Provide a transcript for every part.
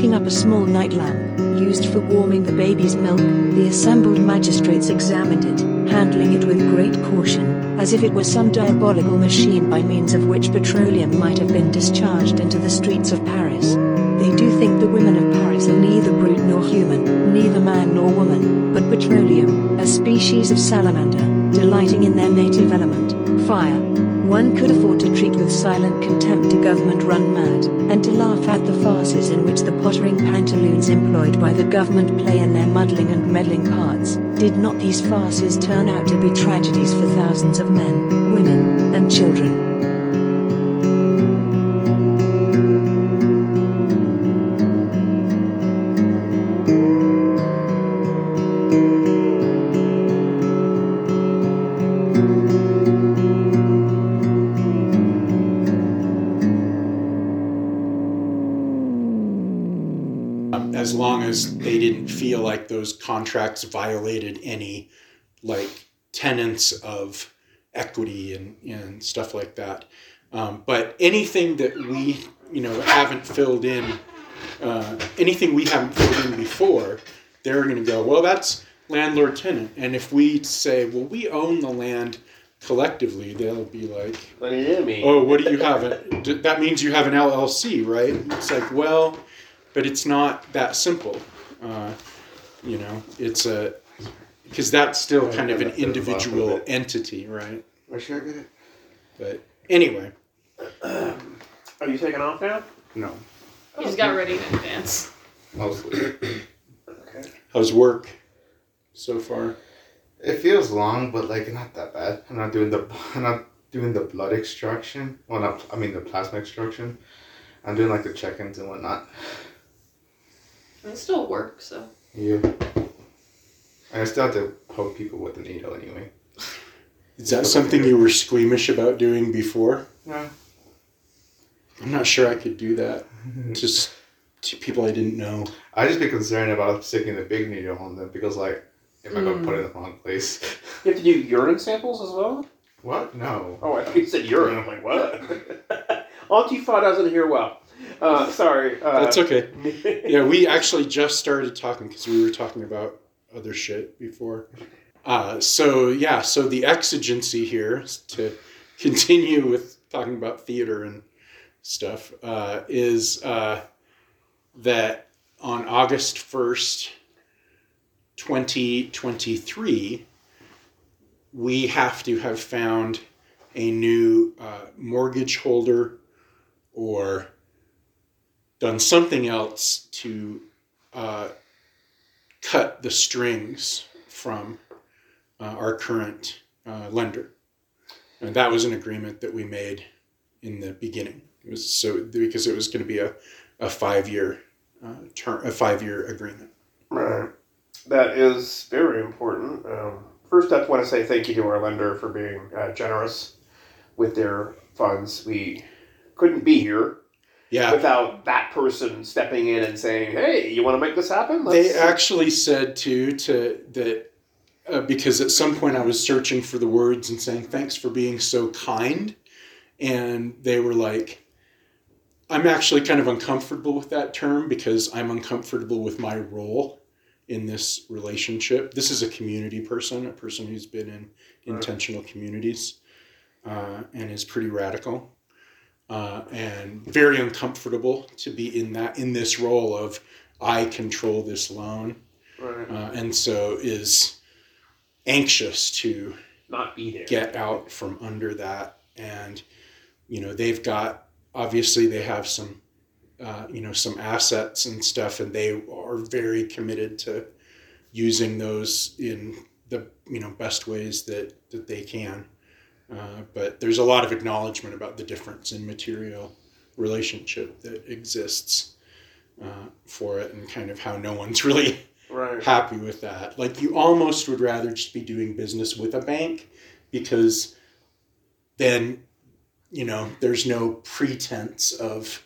Taking up a small night lamp, used for warming the baby's milk, the assembled magistrates examined it, handling it with great caution, as if it were some diabolical machine by means of which petroleum might have been discharged into the streets of Paris. They do think the women of Paris are neither brute nor human, neither man nor woman, but petroleum, a species of salamander, delighting in their native element, fire. One could afford to treat with silent contempt a government run mad, and to laugh at the farces in which the pottering pantaloons employed by the government play in their muddling and meddling parts. Did not these farces turn out to be tragedies for thousands of men, women, and children? Feel like those contracts violated any like tenets of equity and, and stuff like that. Um, but anything that we you know haven't filled in, uh, anything we haven't filled in before, they're going to go, well, that's landlord tenant. And if we say, well, we own the land collectively, they'll be like, What do you mean? oh, what do you have? That means you have an LLC, right? It's like, well, but it's not that simple. Uh, you know, it's a because that's still kind of an individual entity, right? Where should I get it? But anyway, Are you taking off now? no. You just got ready in advance. Mostly. Okay. How's work so far? It feels long, but like not that bad. I'm not doing the I'm not doing the blood extraction. Well, not I mean the plasma extraction. I'm doing like the check-ins and whatnot. It still works, so. Yeah. And I still have to poke people with a needle anyway. Is that something you were squeamish about doing before? No. I'm not sure I could do that. Just to people I didn't know. I just be concerned about sticking the big needle on them because like if I go put it in the wrong place. You have to do urine samples as well? What? No. Oh, I thought you said urine. I'm like, what? Antifa doesn't hear well. Uh, sorry. Uh, That's okay. yeah, we actually just started talking because we were talking about other shit before. Uh, so yeah, so the exigency here to continue with talking about theater and stuff uh, is uh, that on August first, twenty twenty three, we have to have found a new uh, mortgage holder or done something else to uh, cut the strings from uh, our current uh, lender. And that was an agreement that we made in the beginning. It was so because it was going to be a, a five year uh, term, a five year agreement. Right. That is very important. Um, first, I want to say thank you to our lender for being uh, generous with their funds. We couldn't be here Yeah, without that person stepping in and saying, "Hey, you want to make this happen?" they actually said too to that uh, because at some point I was searching for the words and saying thanks for being so kind, and they were like, I'm actually kind of uncomfortable with that term because I'm uncomfortable with my role in this relationship. This is a community person, a person who's been in intentional communities, uh, and is pretty radical. Uh, and very uncomfortable to be in that in this role of I control this loan, right. uh, and so is anxious to not be there. get out from under that. And you know they've got obviously they have some uh, you know some assets and stuff, and they are very committed to using those in the you know best ways that that they can. Uh, but there's a lot of acknowledgement about the difference in material relationship that exists uh, for it, and kind of how no one's really Right. happy with that. Like you almost would rather just be doing business with a bank because then you know there's no pretense of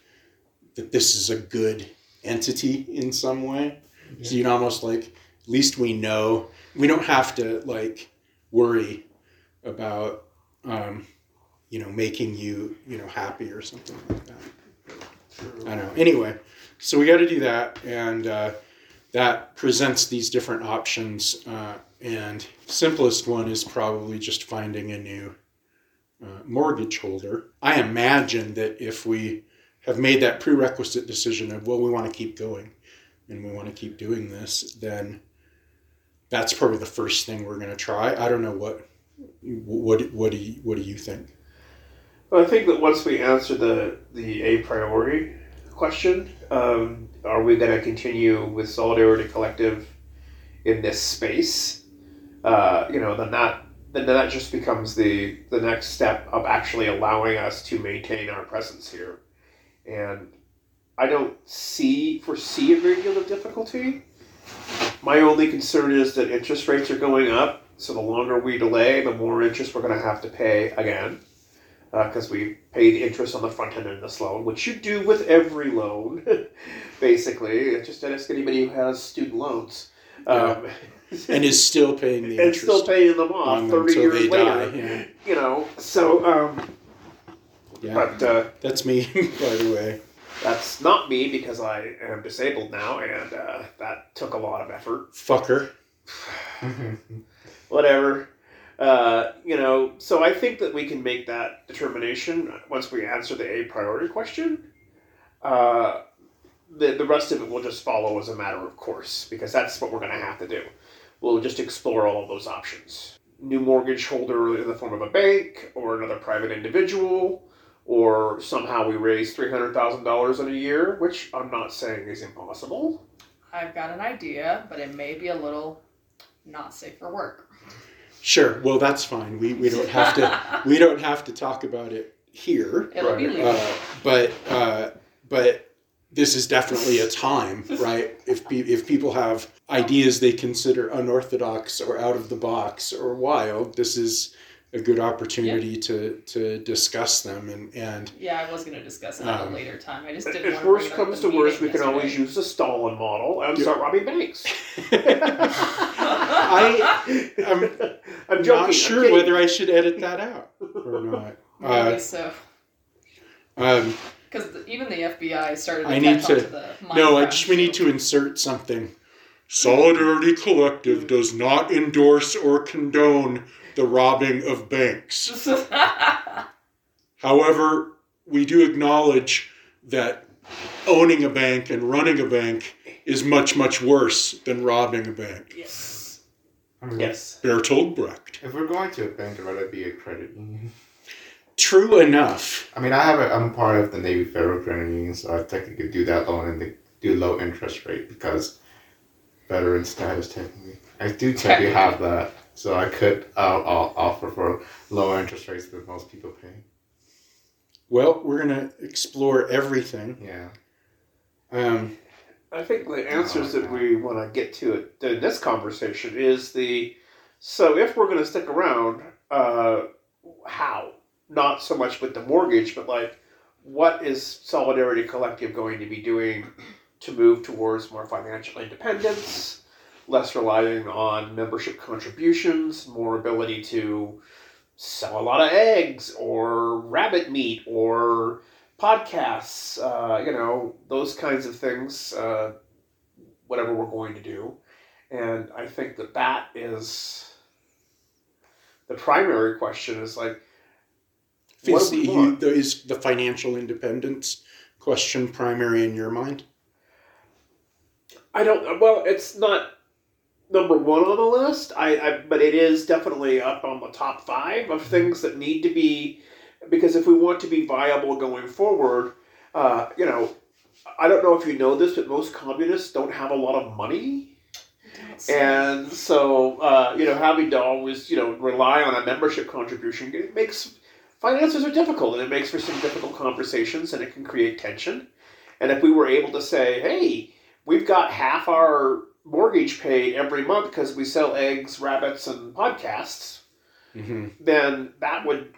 that this is a good entity in some way. So you'd almost like at least we know we don't have to like worry about um, you know, making you, you know, happy or something like that. I don't know. Anyway, so we got to do that, and uh, that presents these different options. Uh, and simplest one is probably just finding a new uh, mortgage holder. I imagine that if we have made that prerequisite decision of well, we want to keep going, and we want to keep doing this, then that's probably the first thing we're going to try. I don't know what what what do you, what do you think? Well, I think that once we answer the the a priori question, um, are we going to continue with Solidarity Collective in this space? Uh, you know, then that then that just becomes the the next step of actually allowing us to maintain our presence here, and I don't see foresee a great deal of difficulty. My only concern is that interest rates are going up, so the longer we delay, the more interest we're going to have to pay again because we paid interest on the front end of this loan, which you do with every loan, basically. It's just ask anybody who has student loans. Um, and is still paying the interest. and still paying them off them 30 till years later. die. Yeah. You know, so, um, yeah. but uh, That's me, by the way. that's not me because I am disabled now, and uh, that took a lot of effort. Fucker. whatever. Uh, you know, so I think that we can make that determination once we answer the A priority question. Uh, the, the rest of it will just follow as a matter of course, because that's what we're going to have to do. We'll just explore all of those options. New mortgage holder in the form of a bank or another private individual, or somehow we raise $300,000 in a year, which I'm not saying is impossible. I've got an idea, but it may be a little not safe for work. Sure. Well, that's fine. We, we don't have to we don't have to talk about it here. It'll be Right. legal. Uh, but uh, but this is definitely a time, right? If pe- if people have ideas they consider unorthodox or out of the box or wild, this is a good opportunity to to discuss them and and yeah, I was going to discuss it at a Um, later time. I just didn't If worst to bring it up comes to worst, we meeting can always use the Stalin model and Yeah. start robbing banks. I I'm I'm joking. not sure whether I should edit that out or not. Maybe Uh, so. um, Because even the FBI started to I need catch to- to the No, I just we need to insert something. Solidarity Collective does not endorse or condone the robbing of banks. However, we do acknowledge that owning a bank and running a bank is much, much worse than robbing a bank. yes. I mean, Yes. Bertolt Brecht. If we're going to a bank, I'd rather be a credit union. True enough. I mean, I have a, I'm part of the Navy Federal Credit Union, so I technically do that loan and they do low interest rate because veteran status technically. I do technically have that, so I could uh, I'll offer for lower interest rates than most people pay. Well, we're gonna explore everything. Yeah. Um, I think the answers that we want to get to it in this conversation is the so if we're going to stick around, uh, how? Not so much with the mortgage, but like what is Solidarity Collective going to be doing to move towards more financial independence, less relying on membership contributions, more ability to sell a lot of eggs or rabbit meat or podcasts, uh, you know, those kinds of things, uh, whatever we're going to do. And I think that that is the primary question is like, what is, do we want? the, is the financial independence question primary in your mind? I don't, well, it's not number one on the list, I, I but it is definitely up on the top five of things that need to be, because if we want to be viable going forward, uh, you know, I don't know if you know this, but most communists don't have a lot of money. And so, uh, you know, having to always, you know, rely on a membership contribution it makes finances are difficult, and it makes for some difficult conversations, and it can create tension. And if we were able to say, "Hey, we've got half our mortgage paid every month because we sell eggs, rabbits, and podcasts," Mm-hmm. then that would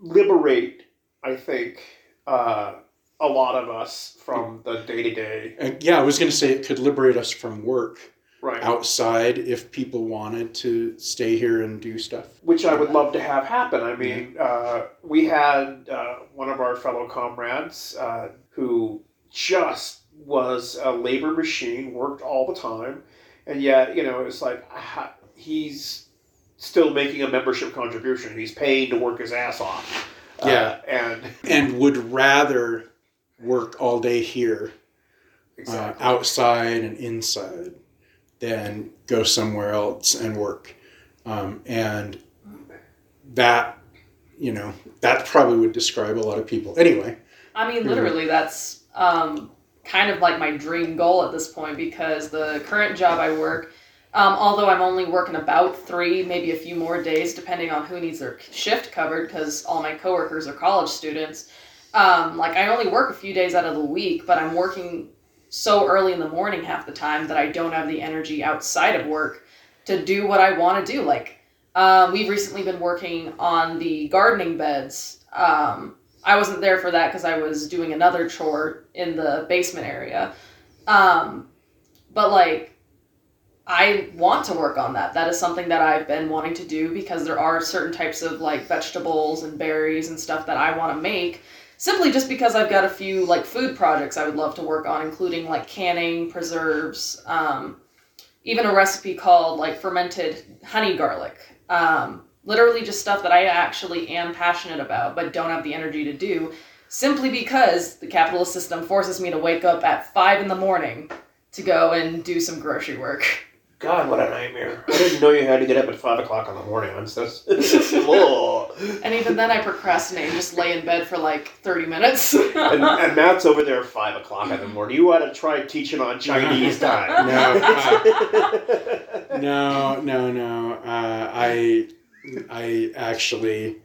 liberate, I think, uh, a lot of us from the day to day. Yeah, I was going to say it could liberate us from work Right. outside if people wanted to stay here and do stuff. which I would love to have happen. I mean, uh, we had uh, one of our fellow comrades uh, who just was a labor machine, worked all the time, and yet, you know, it's like he's still making a membership contribution. He's paying to work his ass off. Uh, Yeah. and and would rather work all day here uh, outside and inside than go somewhere else and work. Um, and that, you know, that probably would describe a lot of people. Anyway, I mean, Mhm. literally, that's um, kind of like my dream goal at this point because the current job I work, um, although I'm only working about three, maybe a few more days, depending on who needs their shift covered, because all my coworkers are college students. Um, like I only work a few days out of the week, but I'm working so early in the morning half the time that I don't have the energy outside of work to do what I want to do. Like um, we've recently been working on the gardening beds. Um, I wasn't there for that because I was doing another chore in the basement area. Um, but like, I want to work on that. That is something that I've been wanting to do because there are certain types of like vegetables and berries and stuff that I want to make. Simply just because I've got a few like food projects I would love to work on, including like canning, preserves, um, even a recipe called like fermented honey garlic. Um, literally just stuff that I actually am passionate about but don't have the energy to do simply because the capitalist system forces me to wake up at five in the morning to go and do some grocery work. God, what a nightmare! I didn't know you had to get up at five o'clock in the morning. I'm so. And even then I procrastinate and just lay in bed for like 30 minutes. and, and Matt's over there at five o'clock in the morning. You ought to try teaching on Chinese time. no, no, no. Uh, I, I actually,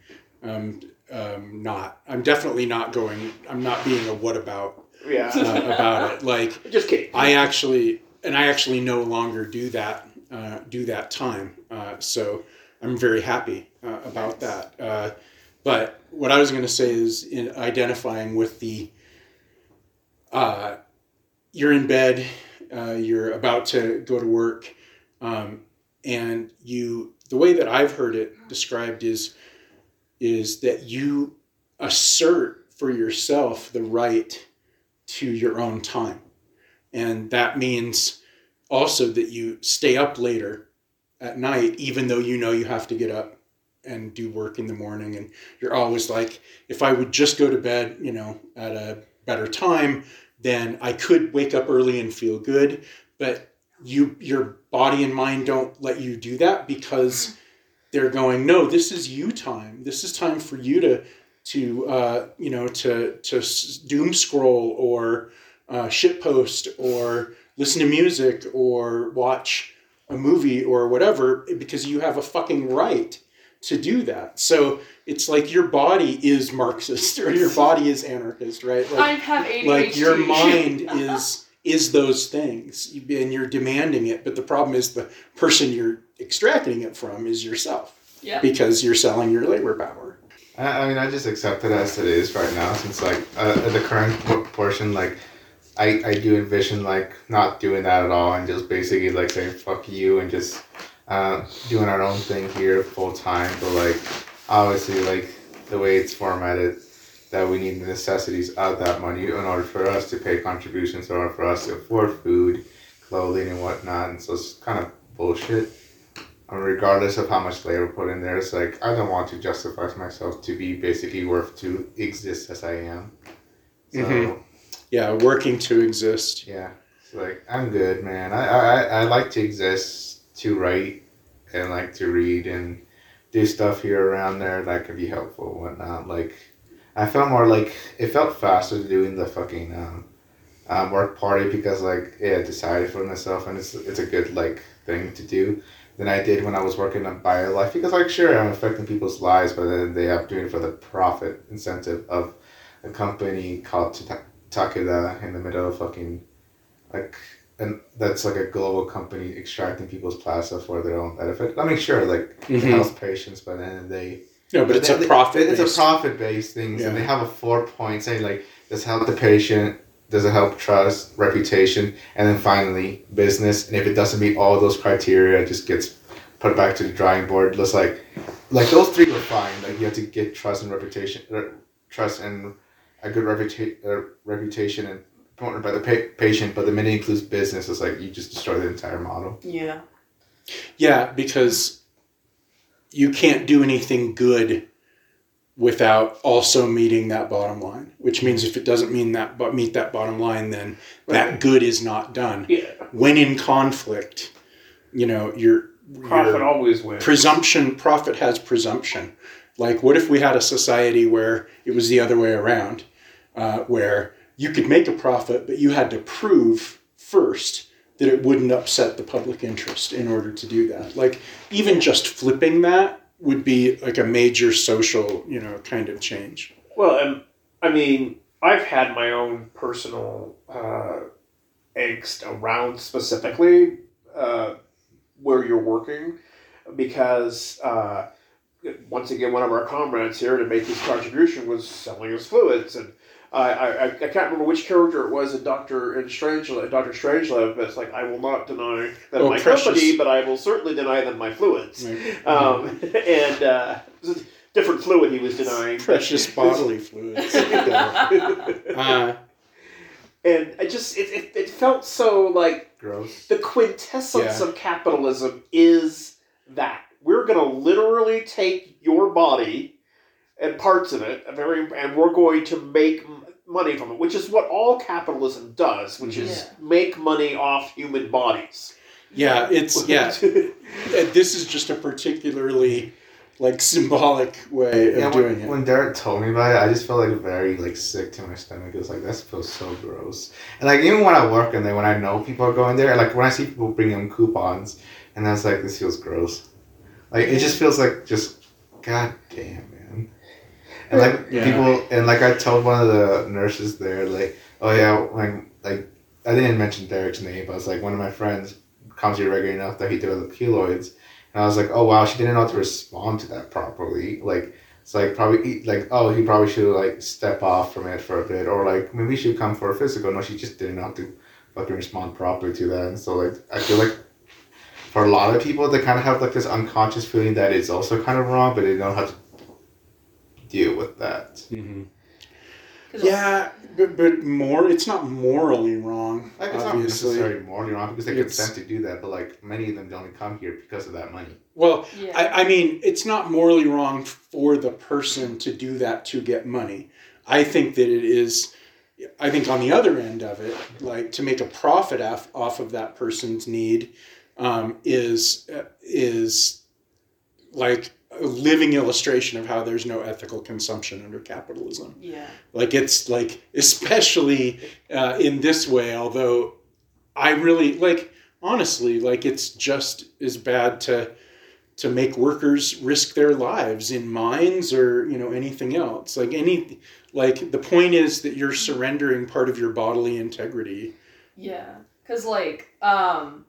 um, um, not. I'm definitely not going. I'm not being a what about yeah. uh, about it. Like Just kidding. I actually, and I actually no longer do that. Uh, do that time. Uh, so I'm very happy uh, about that. Uh, but what I was going to say is in identifying with the. Uh, you're in bed. Uh, you're about to go to work, um, and you. The way that I've heard it described is, is that you assert for yourself the right to your own time. And that means also that you stay up later at night, even though you know you have to get up and do work in the morning. And you're always like, if I would just go to bed, you know, at a better time, then I could wake up early and feel good. But you, your body and mind don't let you do that because they're going, no, this is you time. This is time for you to to uh, you know to to doom scroll or uh, shit post or listen to music or watch a movie or whatever because you have a fucking right to do that. So it's like your body is Marxist or your body is anarchist, right? I have ADHD. like your mind is is those things and you're demanding it, but the problem is the person you're extracting it from is yourself yeah. because you're selling your labor power. I, I mean, I just accept it as it is right now, since like uh, the current portion, like I, I do envision like not doing that at all and just basically like saying fuck you and just uh, doing our own thing here full time. But like obviously, like the way it's formatted, that we need the necessities of that money in order for us to pay contributions, in order for us to afford food, clothing, and whatnot. And so it's kind of bullshit. And regardless of how much labor put in there, it's like I don't want to justify myself to be basically worth to exist as I am. So Mhm. Yeah, working to exist. yeah, it's like I'm good, man. I, I I like to exist, to write, and like to read and do stuff here around there that could be helpful and whatnot. Like I felt more like it felt faster doing the fucking um, um, work party because like yeah, I decided for myself and it's it's a good like thing to do than I did when I was working on BioLife because like sure I'm affecting people's lives but then they have doing it for the profit incentive of a company called Ta- Takeda in the middle of fucking like and that's like a global company extracting people's plasma for their own benefit. I mean sure like it Mhm. helps patients but then they No, but it's they- a they- profit. It's a profit based thing, Yeah. and they have a four point saying like this help the patient does it help trust, reputation, and then finally business. And if it doesn't meet all those criteria, it just gets put back to the drawing board. Looks like like those three were fine. Like you have to get trust and reputation, uh, trust and a good reputation, uh, reputation and promoted by the pa- patient. But the minute it includes business, it's like you just destroy the entire model. Yeah. Yeah, because you can't do anything good without also meeting that bottom line. Which means if it doesn't mean that but meet that bottom line, then that good is not done. Yeah. When in conflict, you know, your Profit your always wins. presumption profit has presumption. Like what if we had a society where it was the other way around, uh, where you could make a profit, but you had to prove first that it wouldn't upset the public interest in order to do that. Like even just flipping that would be like a major social, you know, kind of change. Well, and I mean, I've had my own personal uh, angst around specifically uh, where you're working because uh, once again, one of our comrades here to make his contribution was selling his fluids, and I, I, I can't remember which character it was in Doctor in Strangelove, Doctor Strangelove, but it's like I will not deny that Oh, my precious. company, but I will certainly deny them my fluids. Right? Um, and uh, it was a different fluid he was denying. Precious bodily fluids. Uh, and I just it, it, it felt so like Gross. the quintessence Yeah. of capitalism is that we're going to literally take your body and parts of it, a very, and we're going to make money from it, which is what all capitalism does, which mm-hmm. is Yeah. make money off human bodies. yeah, it's yeah. This is just a particularly like symbolic way of Yeah, doing when, it. when Derek told me about it, I just felt like very like sick to my stomach. It was like that feels so gross. And like even when I work in there, when I know people are going there, like when I see people bring in coupons, and I was like, this feels gross. Like it just feels like just god damn man. And like Yeah. people and like I told one of the nurses there, like, oh yeah, like like I didn't mention Derek's name, but it's like one of my friends comes here regularly enough that he developed keloids. And I was like, oh wow, she didn't know how to respond to that properly. Like it's like probably like oh he probably should like step off from it for a bit or like maybe she should come for a physical. No, she just didn't know how to fucking respond properly to that. And so like I feel like for a lot of people they kind of have like this unconscious feeling that it's also kind of wrong, but they don't know how to deal with that. Mhm. 'Cause Yeah, but, but more. It's not morally wrong. Like it's not obviously. necessarily morally wrong because they It's- consent to do that, but like many of them only come here because of that money. Well, Yeah. I, I mean, it's not morally wrong for the person to do that to get money. I think that it is. I think on the other end of it, like to make a profit off, off of that person's need, um, is is like a living illustration of how there's no ethical consumption under capitalism. yeah. Like it's like especially uh, in this way. Although I really like honestly, like it's just as bad to to make workers risk their lives in mines or you know anything else. Like any like the point is that you're surrendering part of your bodily integrity. Yeah, because like, um,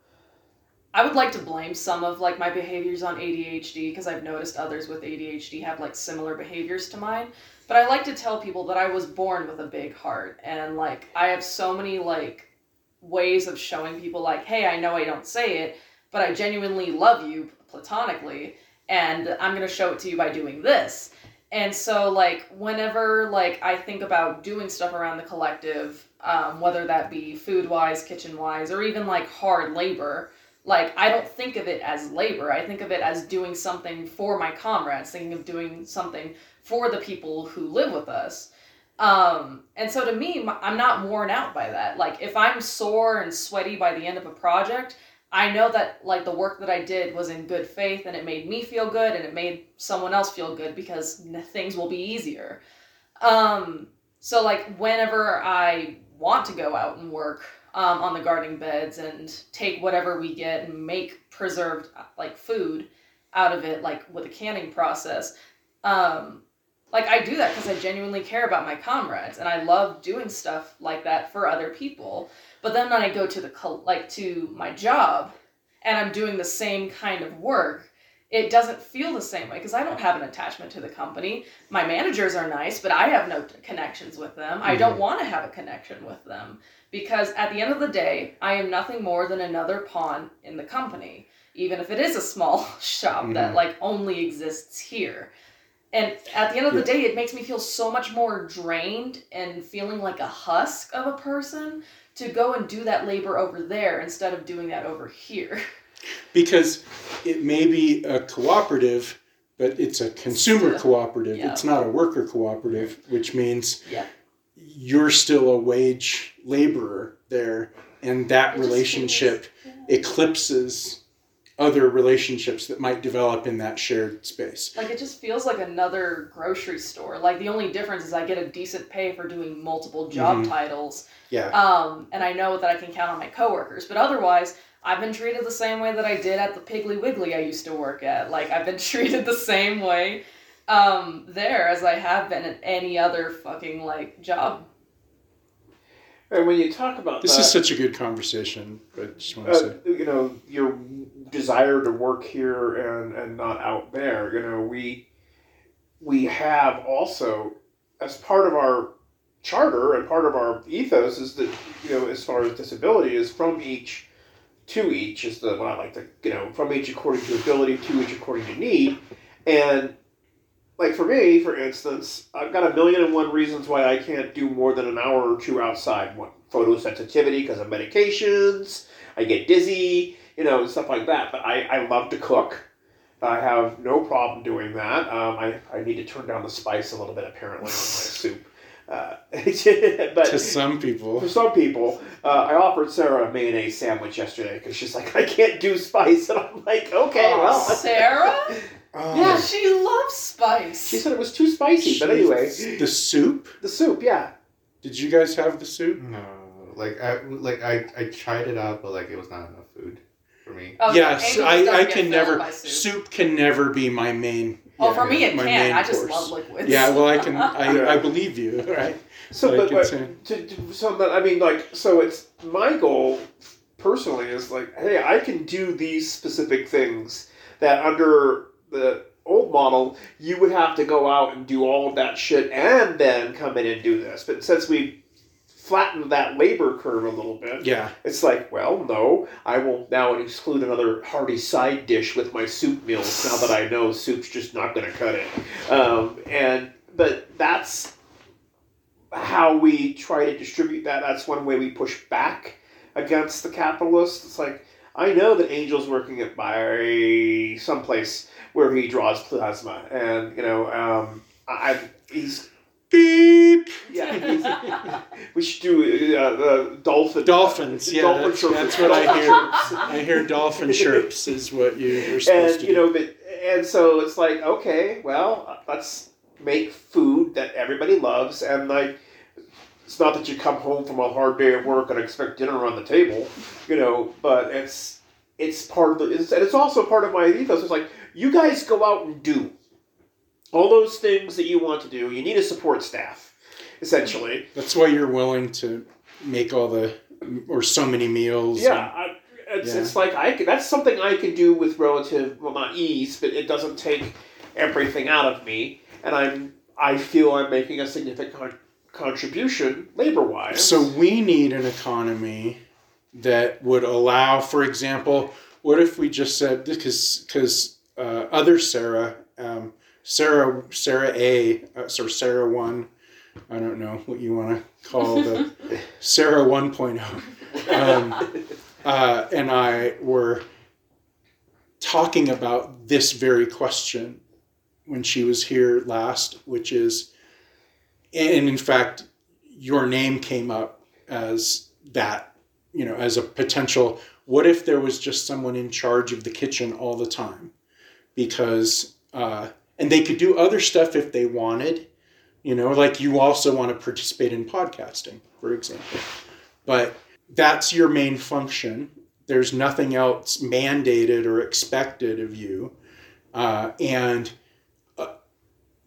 I would like to blame some of like my behaviors on ADHD because I've noticed others with ADHD have like similar behaviors to mine. But I like to tell people that I was born with a big heart and like I have so many like ways of showing people like, hey, I know I don't say it, but I genuinely love you platonically, and I'm gonna show it to you by doing this. And so like whenever like I think about doing stuff around the collective, um, whether that be food wise, kitchen wise, or even like hard labor, like I don't think of it as labor. I think of it as doing something for my comrades, thinking of doing something for the people who live with us. Um, and so to me, I'm not worn out by that. Like if I'm sore and sweaty by the end of a project, I know that like the work that I did was in good faith and it made me feel good and it made someone else feel good because things will be easier. Um, so like whenever I want to go out and work um, on the gardening beds and take whatever we get and make preserved like food out of it, like with a canning process, um, like I do that because I genuinely care about my comrades and I love doing stuff like that for other people. But then when I go to the like to my job and I'm doing the same kind of work, it doesn't feel the same way because I don't have an attachment to the company. My managers are nice, but I have no connections with them. I don't want to have a connection with them because at the end of the day, I am nothing more than another pawn in the company, even if it is a small shop that Mhm. like only exists here. And at the end of the day, it makes me feel so much more drained and feeling like a husk of a person to go and do that labor over there instead of doing that over here. because it may be a cooperative, but it's a consumer cooperative. yeah. It's not a worker cooperative, which means Yeah. You're still a wage laborer there, and that relationship eclipses other relationships that might develop in that shared space. Like it just feels like another grocery store. Like the only difference is I get a decent pay for doing multiple job Mhm. titles. Yeah. Um, and I know that I can count on my coworkers. But otherwise, I've been treated the same way that I did at the Piggly Wiggly I used to work at. Like I've been treated the same way um, there as I have been at any other fucking like job. And when you talk about This that, is such a good conversation. I just want to say. uh, you know your desire to work here and and not out there you know we we have also as part of our charter and part of our ethos is that you know as far as disability is from each to each is the what I like to you know from each according to ability to each according to need and like for me for instance I've got a million and one reasons why I can't do more than an hour or two outside one photosensitivity because of medications I get dizzy you know, stuff like that. But I, I love to cook. I have no problem doing that. Um, I, I need to turn down the spice a little bit, apparently, on my soup. Uh, but to some people, for some people, uh, I offered Sarah a mayonnaise sandwich yesterday because she's like, I can't do spice. And I'm like, okay, Aw, well. Sarah? Oh, Yeah, she loves spice. She said it was too spicy. But anyway, the soup. the soup, yeah. Did you guys have the soup? No, like I like I, I tried it out, but like it was not enough food for me. Oh, yes, Angels I, I can never. soup. Soup can never be my main. Oh, yeah, for me it my can. main I just course. love liquids. Yeah, well, I can. I, I believe you, right? So, I but, but to, to, so that I mean, like, so it's my goal personally is like, hey, I can do these specific things that under the old model you would have to go out and do all of that shit and then come in and do this. But since we flattened that labor curve a little bit, Yeah, it's like, well, no, I will now exclude another hearty side dish with my soup meals now that I know soup's just not going to cut it. Um, and but that's how we try to distribute that. That's one way we push back against the capitalists. It's like I know that Angel's working at by someplace where he draws plasma, and you know, um, I he's beep. yeah. He's, we should do uh, the dolphin Dolphins, yeah, dolphin that's- that's what I hear. I hear dolphin chirps is what you were supposed and to you do. know, but and so it's like, okay, well, let's make food that everybody loves, and like, it's not that you come home from a hard day at work and expect dinner on the table, you know, but it's it's part of the, it's, and it's also part of my ethos. It's like you guys go out and do all those things that you want to do. You need a support staff, essentially. That's why you're willing to make all the or so many meals. Yeah, I, it's, Yeah. it's like I can, that's something I can do with relative well not ease, but it doesn't take everything out of me, and I'm I feel I'm making a significant con- contribution labor wise. so we need an economy that would allow, for example, what if we just said because because uh, other Sarah, um, Sarah Sarah A, uh, so Sarah one, I don't know what you want to call the Sarah 1.0. Um, uh, and I were talking about this very question when she was here last, which is, and in fact, your name came up as that, you know, as a potential. What if there was just someone in charge of the kitchen all the time? Because, uh, and they could do other stuff if they wanted, you know, like you also want to participate in podcasting, for example. But that's your main function. There's nothing else mandated or expected of you. Uh, and uh,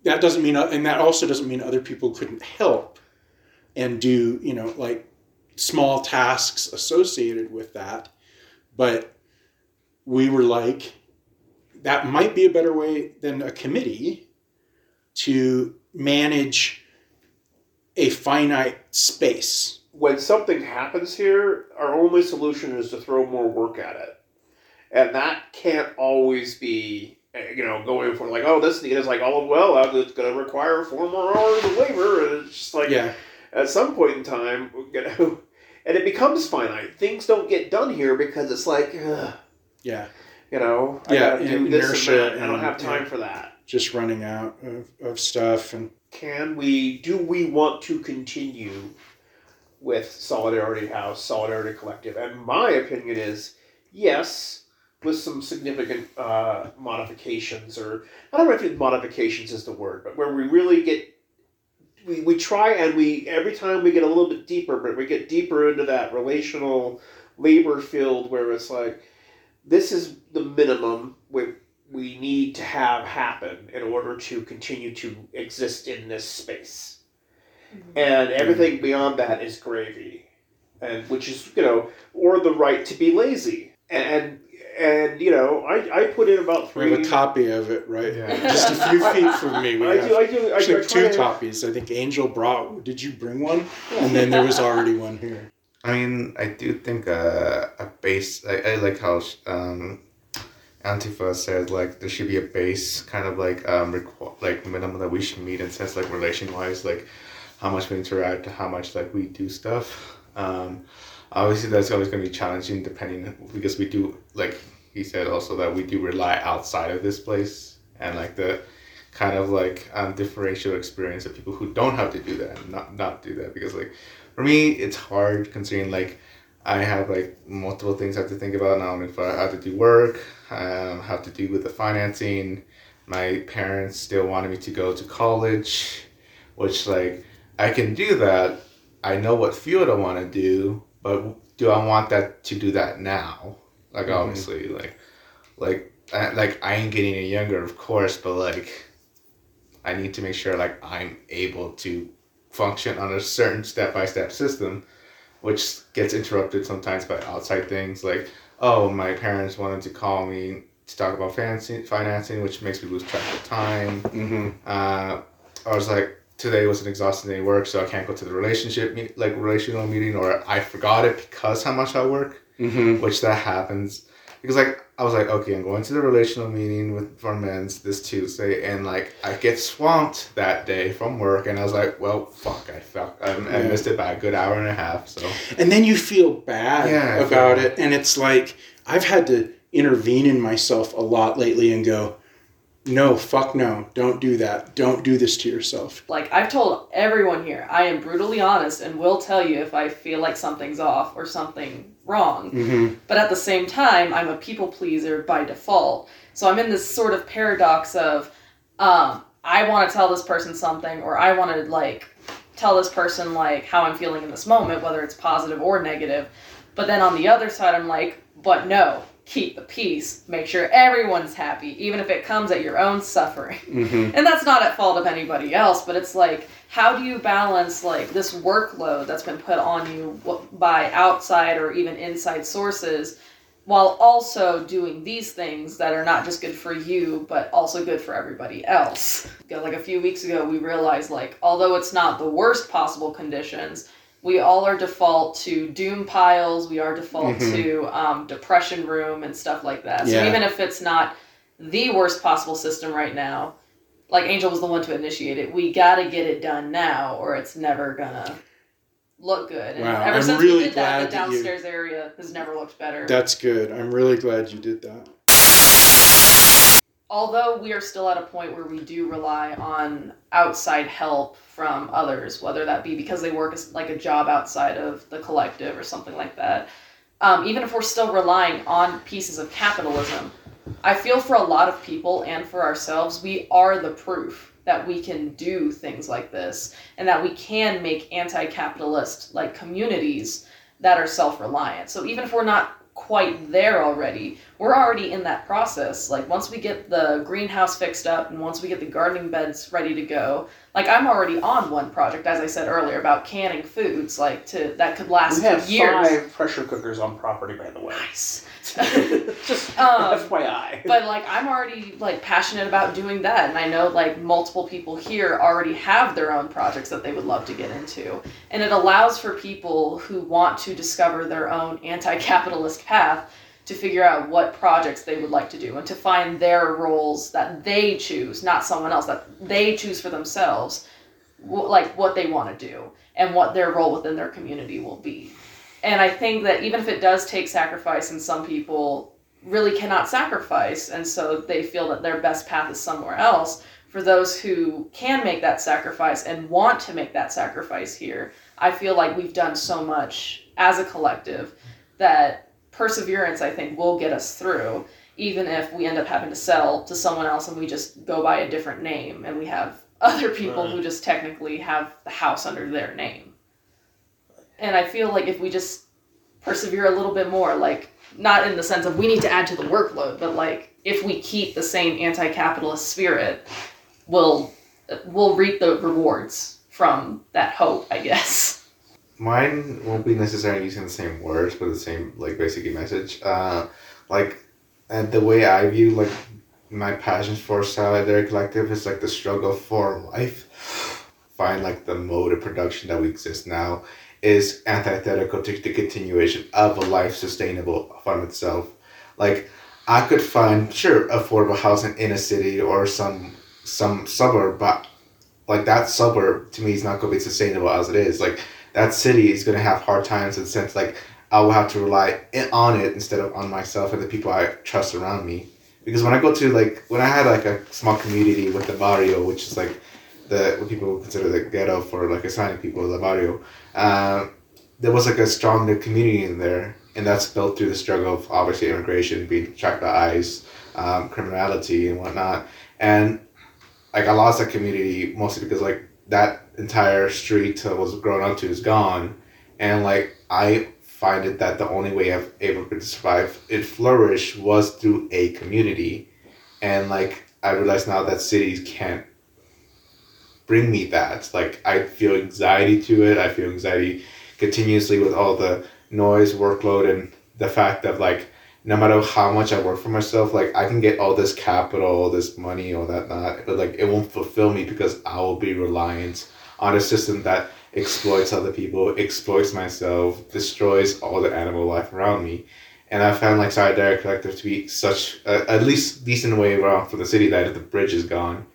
that doesn't mean, and that also doesn't mean other people couldn't help and do, you know, like small tasks associated with that. But we were like, that might be a better way than a committee to manage a finite space. when something happens here, our only solution is to throw more work at it. And that can't always be, you know, going for like, oh, this is like, oh, well, it's going to require four more hours of labor. And it's just like, Yeah, at some point in time, you know, and it becomes finite. Things don't get done here because it's like, ugh, yeah, you know, Yeah, gotta do and this inertia and. I don't have time for that. just running out of, of stuff and can we do we want to continue with solidarity house solidarity collective and my opinion is yes with some significant uh, modifications or i don't know if modifications is the word but where we really get we, we try and we every time we get a little bit deeper but we get deeper into that relational labor field where it's like this is the minimum we, we need to have happen in order to continue to exist in this space and everything beyond that is gravy and which is you know or the right to be lazy and and you know i, I put in about we have a copy of it right Yeah. just a few feet from me. We I have do, I do, I, I actually try two to- copies. I think Angel brought. Did you bring one? And then there was already one here. I mean, I do think uh, a base. I, I like how um, Antifa says like there should be a base kind of like um requ- like minimum that we should meet in sense like relation wise like how much we interact, how much like we do stuff. Um, obviously, that's always going to be challenging depending because we do like he said also that we do rely outside of this place and like the kind of like um, differential experience of people who don't have to do that and not not do that because like for me it's hard considering like I have like multiple things I have to think about now. If I have to do work, um, have to do with the financing. My parents still wanted me to go to college, which like I can do that. I know what field I want to do, but do I want that to do that now? Like Mhm. obviously, like like I, like I ain't getting any younger, of course, but like I need to make sure like I'm able to function on a certain step by step system, which gets interrupted sometimes by outside things like oh my parents wanted to call me to talk about financing, financing which makes me lose track of time. Mm-hmm. Uh, I was like today was an exhausting day at work, so I can't go to the relationship meet, like relational meeting, or I forgot it because how much I work Mm-hmm. which that happens because like I was like, okay, I'm going to the relational meeting with for men's this Tuesday, and like I get swamped that day from work, and I was like, well, fuck, I felt I, I missed it by a good hour and a half. So And then you feel bad Yeah, about feel- it, and it's like I've had to intervene in myself a lot lately and go, no, fuck no, don't do that, don't do this to yourself. Like I've told everyone here, I am brutally honest and will tell you if I feel like something's off or something wrong. Mm-hmm. But at the same time, I'm a people pleaser by default. So I'm in this sort of paradox of um, I want to tell this person something or I want to like tell this person like how I'm feeling in this moment, whether it's positive or negative. But then on the other side, I'm like, but no, keep the peace. Make sure everyone's happy, even if it comes at your own suffering. Mm-hmm. And that's not at fault of anybody else, but it's like, how do you balance like this workload that's been put on you by outside or even inside sources while also doing these things that are not just good for you but also good for everybody else. Like a few weeks ago we realized like although it's not the worst possible conditions, we all are default to doom piles, we are default Mhm. to um, depression room and stuff like that. So Yeah. even if it's not the worst possible system right now, like Angel was the one to initiate it. We gotta get it done now, or it's never gonna look good. And Wow, ever I'm since really we did that, the that you- downstairs area has never looked better. That's good. I'm really glad you did that. Although we are still at a point where we do rely on outside help from others, whether that be because they work as like a job outside of the collective or something like that. Um, even if we're still relying on pieces of capitalism, I feel for a lot of people and for ourselves, we are the proof that we can do things like this and that we can make anti-capitalist like communities that are self-reliant. So even if we're not quite there already, we're already in that process. Like once we get the greenhouse fixed up and once we get the gardening beds ready to go, Like I'm already on one project, as I said earlier, about canning foods, like to that could last We have years. five pressure cookers on property, by the way. Nice. Just Um, FYI. but like I'm already like passionate about doing that and I know like multiple people here already have their own projects that they would love to get into and it allows for people who want to discover their own anti-capitalist path to figure out what projects they would like to do and to find their roles that they choose not someone else that they choose for themselves wh- like what they want to do and what their role within their community will be. And I think that even if it does take sacrifice and some people really cannot sacrifice and so they feel that their best path is somewhere else for those who can make that sacrifice and want to make that sacrifice here i feel like we've done so much as a collective that perseverance i think will get us through even if we end up having to sell to someone else and we just go by a different name and we have other people who just technically have the house under their name and i feel like if we just persevere a little bit more like not in the sense of we need to add to the workload, but like if we keep the same anti-capitalist spirit, we'll we'll reap the rewards from that hope, I guess. Mine won't be necessarily using the same words, but the same like basically message. Uh, like, and the way I view like my passion for Solidarity Collective is like the struggle for life. Find like the mode of production that we exist now is antithetical to the continuation of a life sustainable from itself. Like, I could find sure affordable housing in a city or some some suburb, but like that suburb to me is not going to be sustainable as it is. Like that city is going to have hard times in the sense like I will have to rely on it instead of on myself and the people I trust around me. Because when I go to like when I had like a small community with the barrio, which is like the what people consider the ghetto for like assigning people the barrio, uh, there was like a stronger community in there, and that's built through the struggle of obviously immigration, being tracked by ICE, um, criminality and whatnot, and like I lost that community mostly because like that entire street I was grown up to is gone, and like I find it that the only way I've able to survive it flourish was through a community, and like I realize now that cities can't bring me that. Like I feel anxiety to it. I feel anxiety continuously with all the noise, workload, and the fact that like no matter how much I work for myself, like I can get all this capital, all this money, all that not, but like it won't fulfill me because I will be reliant on a system that exploits other people, exploits myself, destroys all the animal life around me. And I found like Solidarity Collective to be such a, at least decent way around for the city that if the bridge is gone,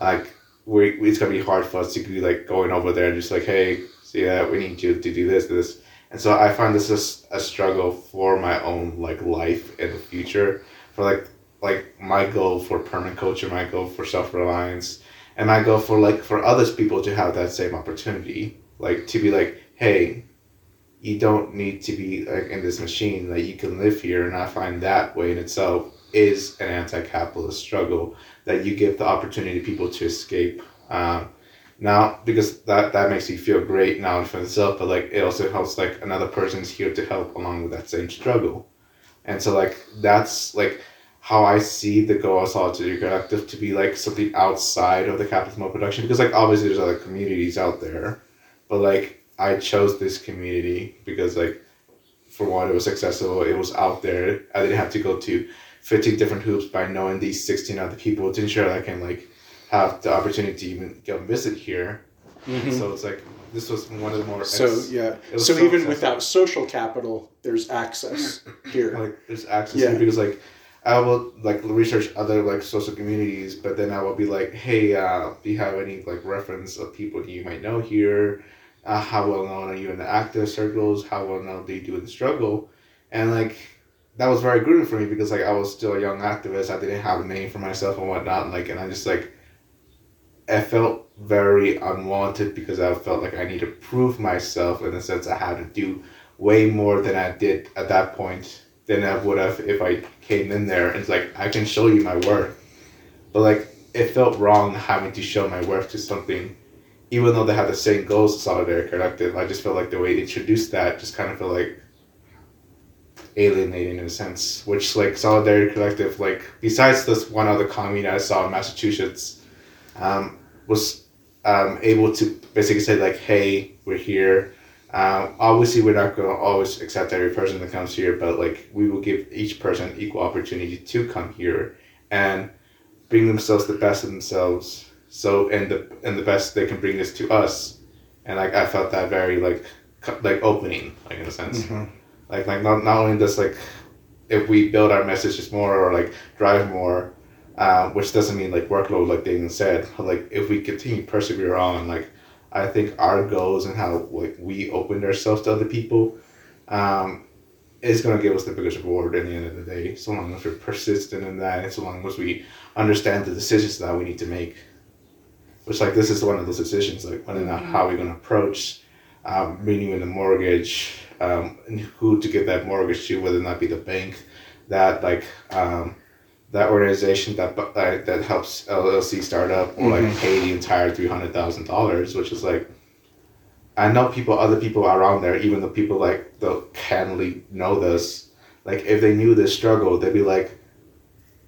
like we it's gonna be hard for us to be like going over there and just like, hey, see that we need you to do this, this. And so I find this is a struggle for my own like life in the future. For like like my goal for permaculture, my goal for self reliance, and i go for like for others people to have that same opportunity. Like to be like, hey, you don't need to be like in this machine. Like you can live here, and I find that way in itself is an anti-capitalist struggle that you give the opportunity to people to escape. Um, now because that that makes you feel great now in for itself, but like it also helps like another person's here to help along with that same struggle, and so like that's like how I see the goal of Solidarity Collective to be like something outside of the capitalist mode production because like obviously there's other communities out there, but like I chose this community because like for one it was accessible, it was out there. I didn't have to go to fifteen different hoops by knowing these sixteen other people to ensure that I can like have the opportunity to even go visit here. Mm-hmm. So it's like this was one of the more So ex- yeah, so so even accessible. without social capital, there's access here. like there's access Yeah. to because like I will like research other like social communities, but then I will be like, hey, uh, do you have any like reference of people that you might know here? Uh, how well known are you in the active circles? How well known do you do in the struggle? And like that was very good for me because like I was still a young activist. I didn't have a name for myself and whatnot. Like and I just like I felt very unwanted because I felt like I need to prove myself in the sense I had to do way more than I did at that point than I would have if I came in there and like I can show you my worth. But like it felt wrong having to show my worth to something even though they had the same goals as Solidarity Collective, I just felt like the way they introduced that just kind of felt like alienating in a sense. Which like Solidarity Collective, like besides this one other commune I saw in Massachusetts, um, was um, able to basically say like, "Hey, we're here." Um, obviously, we're not going to always accept every person that comes here, but like we will give each person equal opportunity to come here and bring themselves the best of themselves. So and the and the best they can bring this to us, and like I felt that very like like opening, like in a sense, Mhm. like like not not only does like if we build our messages more or like drive more, uh, which doesn't mean like workload like Damien said, but, like if we continue persevere on, like I think our goals and how like we opened ourselves to other people, um, is gonna give us the biggest reward at the end of the day. So long as we're persistent in that, and so long as we understand the decisions that we need to make. Which like this is one of those decisions, like whether or not how we're gonna approach um, renewing the mortgage, um, and who to give that mortgage to, whether or not be the bank, that like um, that organization that bu- that, helps LLC start up or like Mhm. pay the entire three hundred thousand dollars, which is like I know people, other people around there, even the people like the cannily know this, like if they knew this struggle, they'd be like,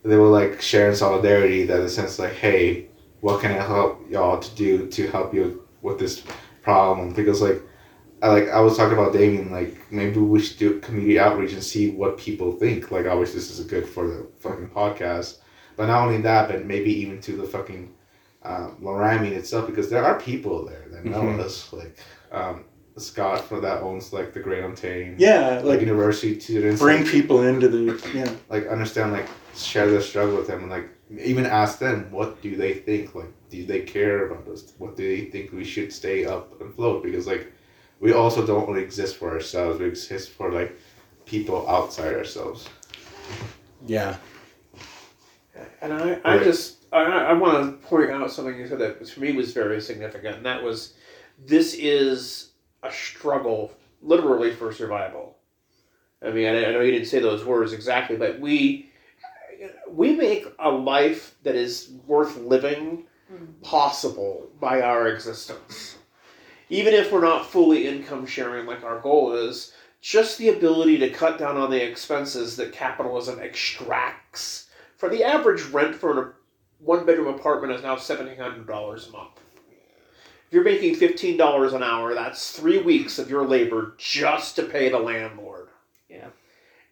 they will like sharing solidarity that in a sense like, hey, what can I help y'all to do to help you with this problem? Because like, I like I was talking about Damien, like maybe we should do community outreach and see what people think. Like obviously this is good for the fucking podcast, but not only that, but maybe even to the fucking um, Laramie itself, because there are people there that know Mhm. us, like um, Scott for that owns like the Great Ontane, Yeah, like like university students, bring like, people into the yeah. like understand like share their struggle with them and like even ask them what do they think like do they care about us what do they think we should stay up and float because like we also don't really exist for ourselves we exist for like people outside ourselves Yeah. And I, I Right. just I, I want to point out something you said that for me was very significant, and that was this is a struggle, literally for survival. I mean, I, I know you didn't say those words exactly, but we we make a life that is worth living mm. possible by our existence. Even if we're not fully income sharing like our goal is, just the ability to cut down on the expenses that capitalism extracts. For the average rent for a one bedroom apartment is now seventeen hundred dollars a month. If you're making fifteen dollars an hour, that's three weeks of your labor just to pay the landlord. Yeah.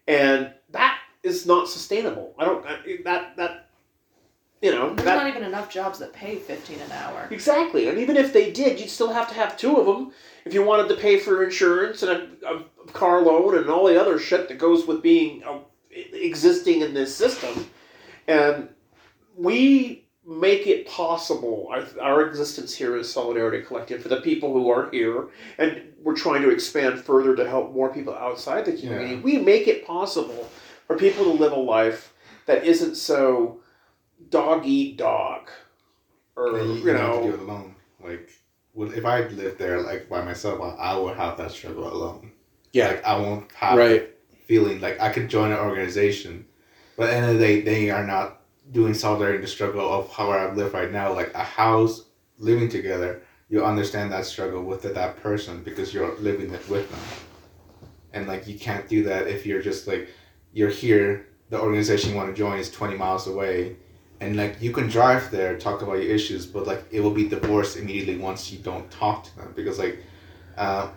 And that is not sustainable. I don't that that you know There's that not even enough jobs that pay 15 an hour. Exactly, and even if they did, you'd still have to have two of them if you wanted to pay for insurance and a, a car loan and all the other shit that goes with being uh, existing in this system. And we make it possible. Our, our existence here is Solidarity Collective for the people who are here, and we're trying to expand further to help more people outside the community. Yeah. We make it possible for people to live a life that isn't so dog eat dog. Or, And you, don't have to do know, it alone like well, if I lived there like by myself I, I would have that struggle alone Yeah. like I won't have Right. feeling like I could join an organization, but at the end of the day, they are not doing solidarity in the struggle of how I live right now. Like a house living together, you understand that struggle with that person because you're living it with them. And like you can't do that if you're just like you're here, the organization you want to join is twenty miles away, and like you can drive there, talk about your issues, but like it will be divorced immediately once you don't talk to them because like, uh,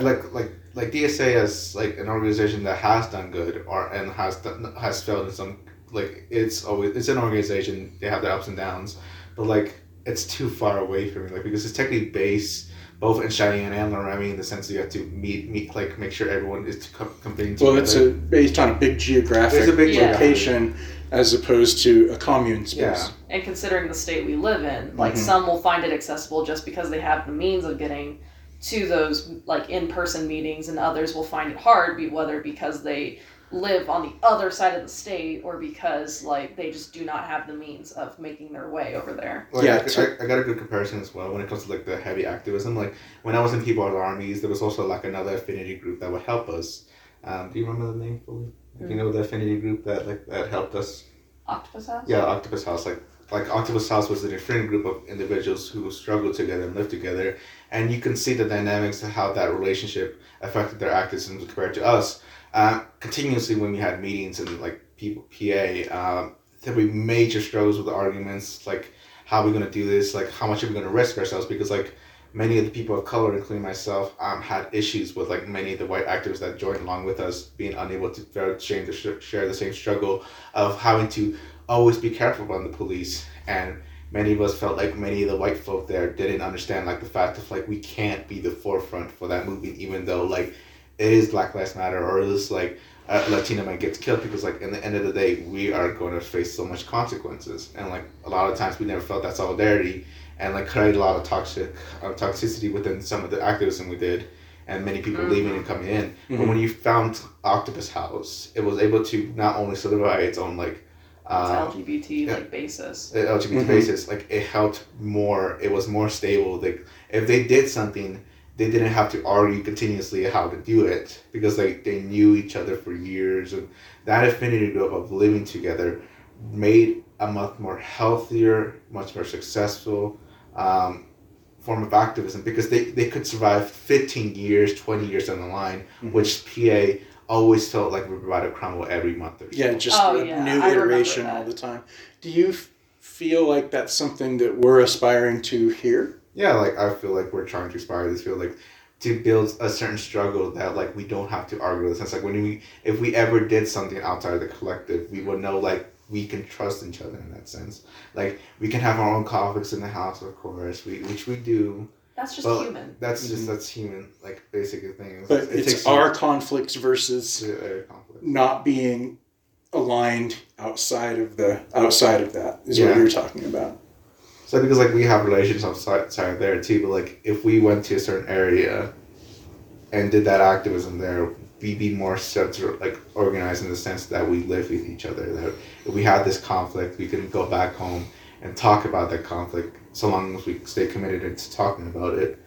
like like like DSA is like an organization that has done good or and has done, has failed in some like it's always it's an organization they have their ups and downs, but like it's too far away from me like because it's technically based both in Cheyenne and Laramie in the sense that you have to meet meet like make sure everyone is com- competing Well, together. it's a, based on a big geographic There's a big Yeah. location as opposed to a commune space. Yeah. And considering the state we live in, like Mhm. some will find it accessible just because they have the means of getting to those like in-person meetings and others will find it hard be whether because they live on the other side of the state or because like they just do not have the means of making their way over there. Like, Yeah, I, I, I got a good comparison as well when it comes to like the heavy activism. Like when I was in People's Armies, there was also like another affinity group that would help us. Um, do you remember the name fully? Do you know the affinity group that like that helped us? Octopus House? Yeah, Octopus House. Like like Octopus House was an affinity group of individuals who struggled together and lived together, and you can see the dynamics of how that relationship affected their activism compared to us. Uh, continuously when we had meetings and like people PA, um, there were major struggles with arguments, like how are we gonna do this? Like, how much are we gonna risk ourselves? Because like many of the people of color, including myself, um, had issues with like many of the white actors that joined along with us being unable to share the, share the same struggle of having to always be careful around the police. And many of us felt like many of the white folk there didn't understand like the fact of like we can't be the forefront for that movement even though like it is black lives matter or it is like a latino man gets killed because like in the end of the day we are going to face so much consequences. And like a lot of times we never felt that solidarity and like created a lot of toxic uh, toxicity within some of the activism we did and many people Mm-hmm. leaving and coming in but Mhm. when you found octopus house it was able to not only solidify its own like uh, It's LGBT yeah. like basis. the LGBT Mhm. basis, like it helped more. It was more stable. Like if they did something, they didn't have to argue continuously how to do it because like they knew each other for years, and that affinity group of living together made a much more healthier, much more successful um, form of activism because they, they could survive 15 years, 20 years down the line, Mhm. which PA always felt like we were about to crumble every month or so. Yeah, just Oh, a yeah, new I iteration all the time. Do you f- feel like that's something that we're aspiring to here? yeah like i feel like we're trying to inspire this field like to build a certain struggle that like we don't have to argue with sense like when we if we ever did something outside of the collective we would know like we can trust each other in that sense. Like we can have our own conflicts in the house of course we which we do. That's just Well, human. that's just mm-hmm. that's human like basic things. But It it's takes our conflicts versus conflict not being aligned outside of the outside of that is what you're talking about. So because like we have relations outside outside there too, but like if we went to a certain area and did that activism there, we'd be more central, like organized in the sense that we live with each other. That if we had this conflict, we can go back home and talk about that conflict, so long as we stay committed to talking about it.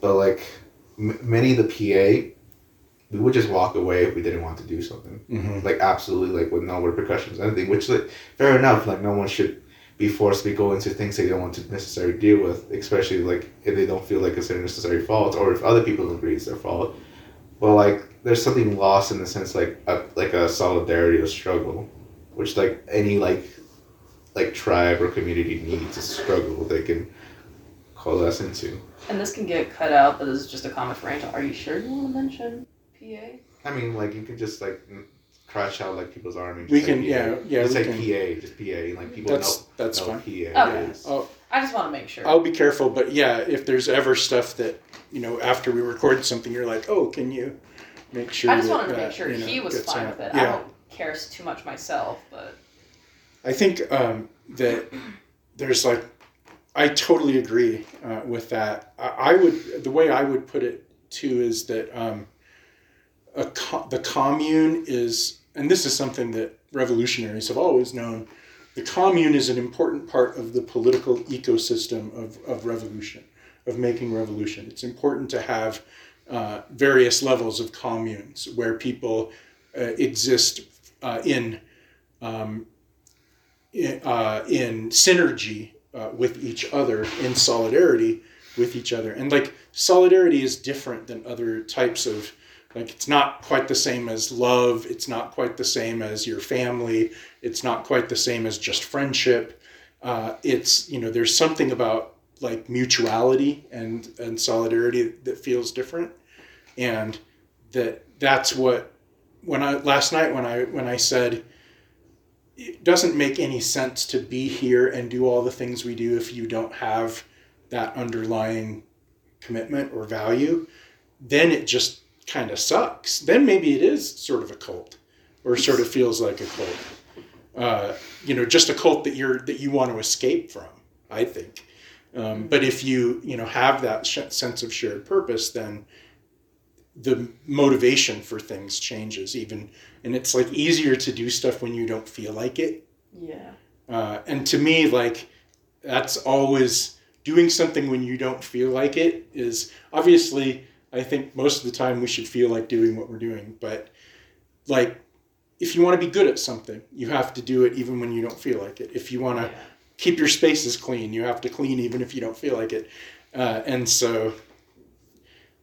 But like m- many of the PA, we would just walk away if we didn't want to do something Mm-hmm. like absolutely like with no repercussions or anything which like fair enough like no one should be forced to go into things they don't want to necessarily deal with especially like if they don't feel like it's their necessary fault or if other people agree it's their fault but like there's something lost in the sense like a, like a solidarity or struggle which like any like like tribe or community needs a struggle they can coalesce into And this can get cut out, but this is just a comment for Angel. Are you sure you want to mention PA? i mean like you could just like crash out like people's army We can- PA. yeah, yeah, just we say can- PA just PA and like people That's know that's know fine. PA Okay. is. I'll, I just want to make sure. I'll be careful, but yeah, if there's ever stuff that you know after we record something, you're like, oh, can you make sure? I just that wanted to make sure you know, he was fine out? with it. I don't care too much myself, but I think um, that there's like, I totally agree uh, with that. I, I would, the way I would put it too is that um, a co- the commune is, and this is something that revolutionaries have always known, the commune is an important part of the political ecosystem of, of revolution, of making revolution. It's important to have uh, various levels of communes where people uh, exist uh, in um, in, uh, in synergy uh, with each other, in solidarity with each other. And like solidarity is different than other types of like it's not quite the same as love, it's not quite the same as your family, it's not quite the same as just friendship. Uh, it's you know there's something about like mutuality and and solidarity that feels different, and that that's what when I last night when I when I said it doesn't make any sense to be here and do all the things we do if you don't have that underlying commitment or value, then it just kind of sucks. Then maybe it is sort of a cult or sort of feels like a cult. Uh, you know, just a cult that you're that you want to escape from, I think. Um, but if you, you know, have that sh- sense of shared purpose, then the motivation for things changes even and it's like easier to do stuff when you don't feel like it yeah. uh, and to me like that's always doing something when you don't feel like it is obviously i think most of the time we should feel like doing what we're doing but like if you want to be good at something you have to do it even when you don't feel like it. If you want to yeah. keep your spaces clean you have to clean even if you don't feel like it. Uh, and so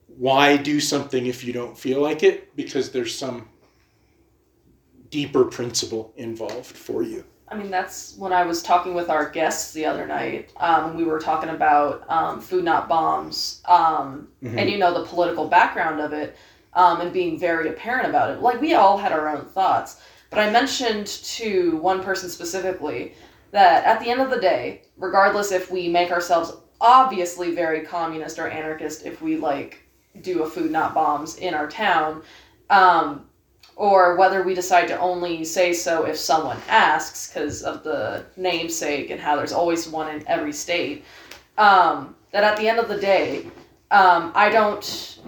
why do something if you don't feel like it? Because there's some deeper principle involved for you I mean, that's when I was talking with our guests the other night. Um, we were talking about um, food not bombs, um, Mhm. and you know the political background of it, um, and being very apparent about it. Like we all had our own thoughts, but I mentioned to one person specifically that at the end of the day, regardless if we make ourselves obviously very communist or anarchist, if we like do a food not bombs in our town. Or whether we decide to only say so if someone asks because of the namesake and how there's always one in every state. Um, that at the end of the day, um, I don't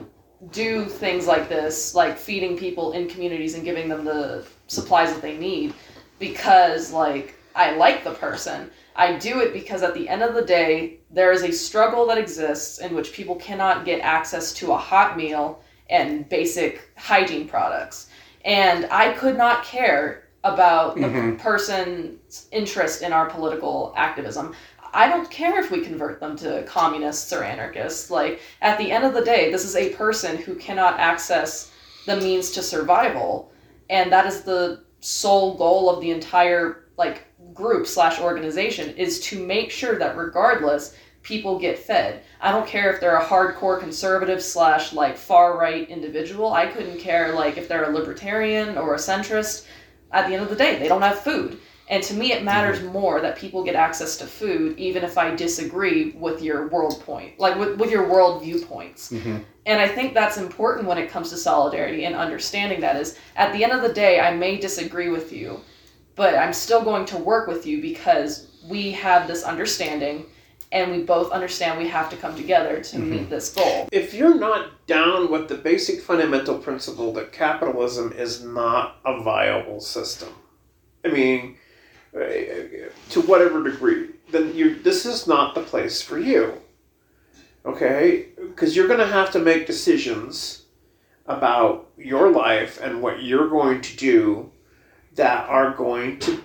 do things like this, like feeding people in communities and giving them the supplies that they need, because like I like the person. I do it because at the end of the day, there is a struggle that exists in which people cannot get access to a hot meal and basic hygiene products. And I could not care about the Mhm. person's interest in our political activism. I don't care if we convert them to communists or anarchists. Like, at the end of the day, this is a person who cannot access the means to survival. And that is the sole goal of the entire, like, group slash organization is to make sure that regardless, people get fed. I don't care if they're a hardcore conservative slash like far right individual. I couldn't care like if they're a libertarian or a centrist. At the end of the day, they don't have food. And to me, it matters more that people get access to food, even if I disagree with your world point, like with, with your world viewpoints. Mhm. And I think that's important when it comes to solidarity and understanding that is at the end of the day, I may disagree with you, but I'm still going to work with you because we have this understanding and we both understand we have to come together to meet this goal. If you're not down with the basic fundamental principle that capitalism is not a viable system, I mean, uh, to whatever degree, then you this is not the place for you. Okay, because you're going to have to make decisions about your life and what you're going to do that are going to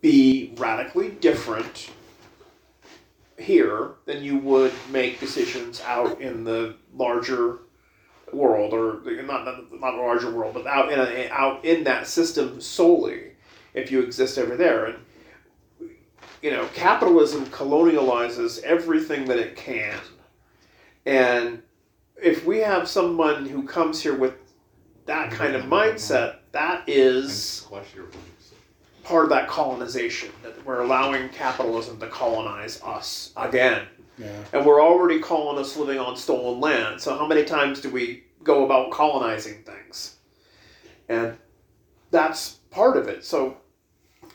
be radically different here than you would make decisions out in the larger world or not not, the larger world but out in a, out in that system solely if you exist over there and you know capitalism colonializes everything that it can and if we have someone who comes here with that kind of mindset that is. Part of that colonization that we're allowing capitalism to colonize us again. Yeah. and we're already colonists living on stolen land so how many times do we go about colonizing things? And that's part of it. So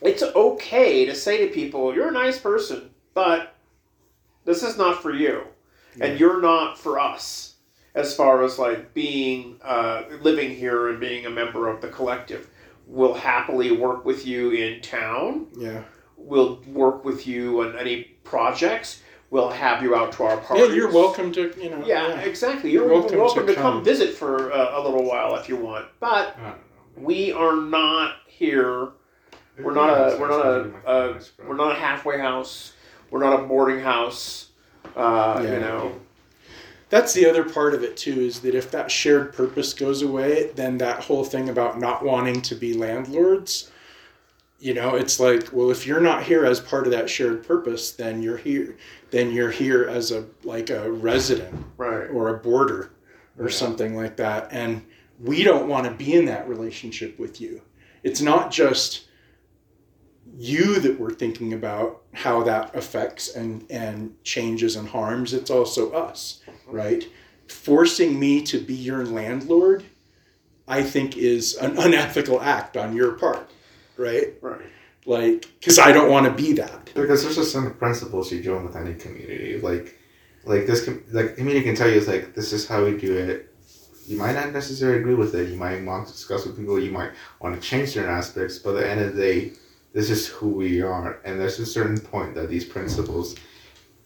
it's okay to say to people you're a nice person but this is not for you and you're not for us as far as like being uh, living here and being a member of the collective we'll happily work with you in town Yeah. we'll work with you on any projects we'll have you out to our Yeah, you're welcome to, you know. yeah, exactly you're, You're welcome, welcome to, to come. come. visit for uh, a little while if you want but I don't know. we are not here we're not a we're not a uh, we're not a halfway house we're not a boarding house uh, Yeah. you know That's the other part of it too is that if that shared purpose goes away, then that whole thing about not wanting to be landlords, you know, it's like, well, if you're not here as part of that shared purpose, then you're here. Then you're here as a like a resident right or a boarder or Yeah. something like that. And we don't want to be in that relationship with you. It's not just you that we're thinking about how that affects and, and changes and harms. It's also us, right? Forcing me to be your landlord, I think, is an unethical act on your part, right? right Like, because I don't want to be that. Because there's just some principles you join with any community. Like, like this, like community can tell you, it's like this is how we do it. You might not necessarily agree with it. You might want to discuss with people. You might want to change certain aspects. But at the end of the day, this is who we are, and there's a certain point that these principles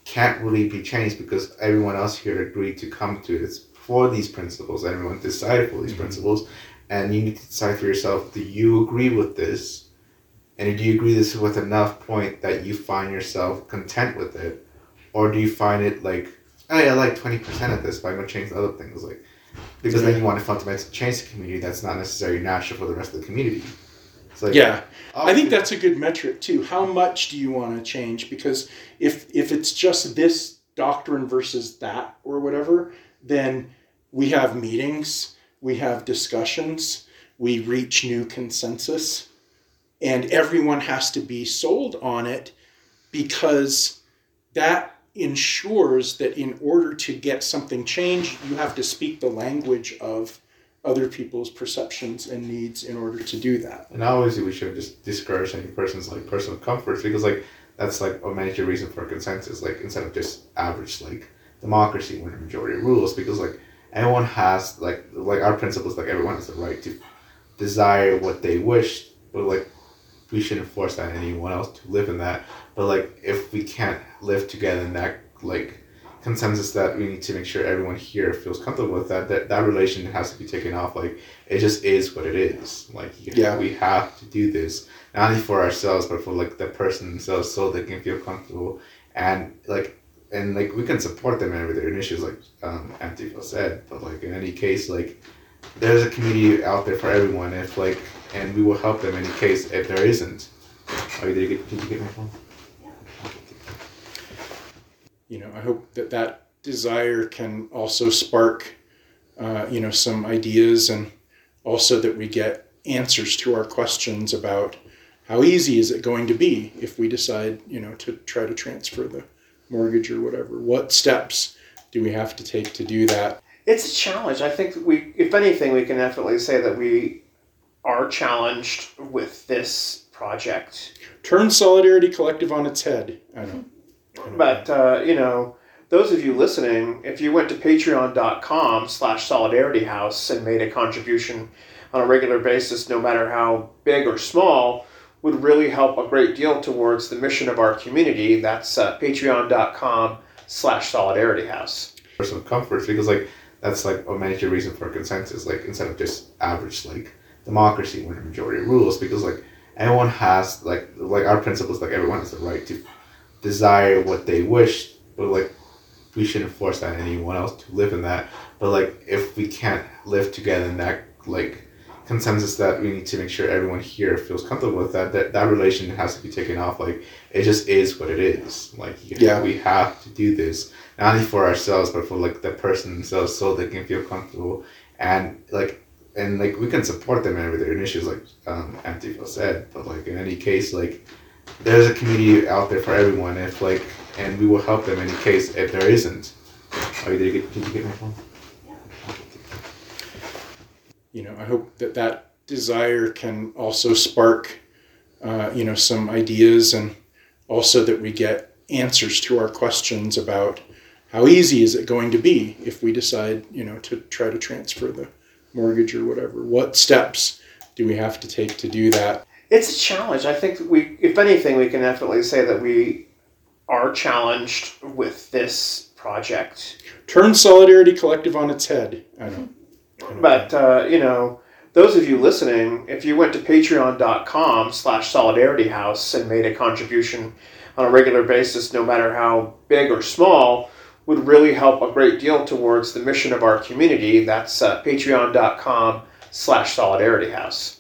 can't really be changed because everyone else here agreed to come to it. It's for these principles. Everyone decided for these mm-hmm. principles, and you need to decide for yourself: Do you agree with this? And do you agree this with enough point that you find yourself content with it? Or do you find it like, oh yeah, I like 20% of this, but I'm going to change the other things? Like, because then you want to fundamentally change the community that's not necessarily natural for the rest of the community. It's like, yeah i think that's a good metric too. How much do you want to change? Because if if it's just this doctrine versus that or whatever then we have meetings we have discussions we reach new consensus and everyone has to be sold on it because that ensures that in order to get something changed you have to speak the language of other people's perceptions and needs in order to do that And obviously, we should just discourage any person's like personal comforts because like that's like a major reason for consensus. Like instead of just average like democracy where the majority rules, because like everyone has like like our principles like everyone has the right to desire what they wish, but like we shouldn't force that anyone else to live in that. But like if we can't live together in that like consensus that we need to make sure everyone here feels comfortable with that that, that relation has to be taken off. Like it just is what it is. Like you Yeah. we have to do this not only for ourselves but for like the person themselves so they can feel comfortable. And like and like we can support them in every their initiatives like um Antifa said. But like in any case like there's a community out there for everyone. If like and we will help them in any case if there isn't. Oh did you get did you get my phone you know, I hope that that desire can also spark, uh, you know, some ideas and also that we get answers to our questions about how easy is it going to be if we decide, you know, to try to transfer the mortgage or whatever. What steps do we have to take to do that? It's a challenge. I think that we, if anything, we can definitely say that we are challenged with this project. Turn Solidarity Collective on its head. I know. But uh, you know, those of you listening, if you went to patreon.com slash solidarity house and made a contribution on a regular basis, no matter how big or small, would really help a great deal towards the mission of our community. That's uh, patreon.com slash solidarity house. personal comforts because like that's like a major reason for consensus like instead of just average like democracy where the majority rules because like everyone has like like our principles like everyone has the right to desire what they wish but like we shouldn't force that on anyone else to live in that. But like if we can't live together in that like consensus that we need to make sure everyone here feels comfortable with that that, that relation has to be taken off. Like it just is what it is. Like you Yeah. we have to do this not only for ourselves but for like the person themselves so they can feel comfortable. And like and like we can support them in every their initiatives like um Antifa said. But like in any case like there's a community out there for everyone if like and we will help them in case if there isn't oh did you get did you get my phone you know, I hope that that desire can also spark, uh, you know, some ideas and also that we get answers to our questions about how easy is it going to be if we decide, you know, to try to transfer the mortgage or whatever. What steps do we have to take to do that? It's a challenge. I think we, if anything, we can definitely say that we are challenged with this project. Turn Solidarity Collective on its head. I know. I know. But uh, you know, those of you listening, if you went to patreon.com slash solidarity house and made a contribution on a regular basis, no matter how big or small, would really help a great deal towards the mission of our community. That's uh, patreon.com slash solidarity house.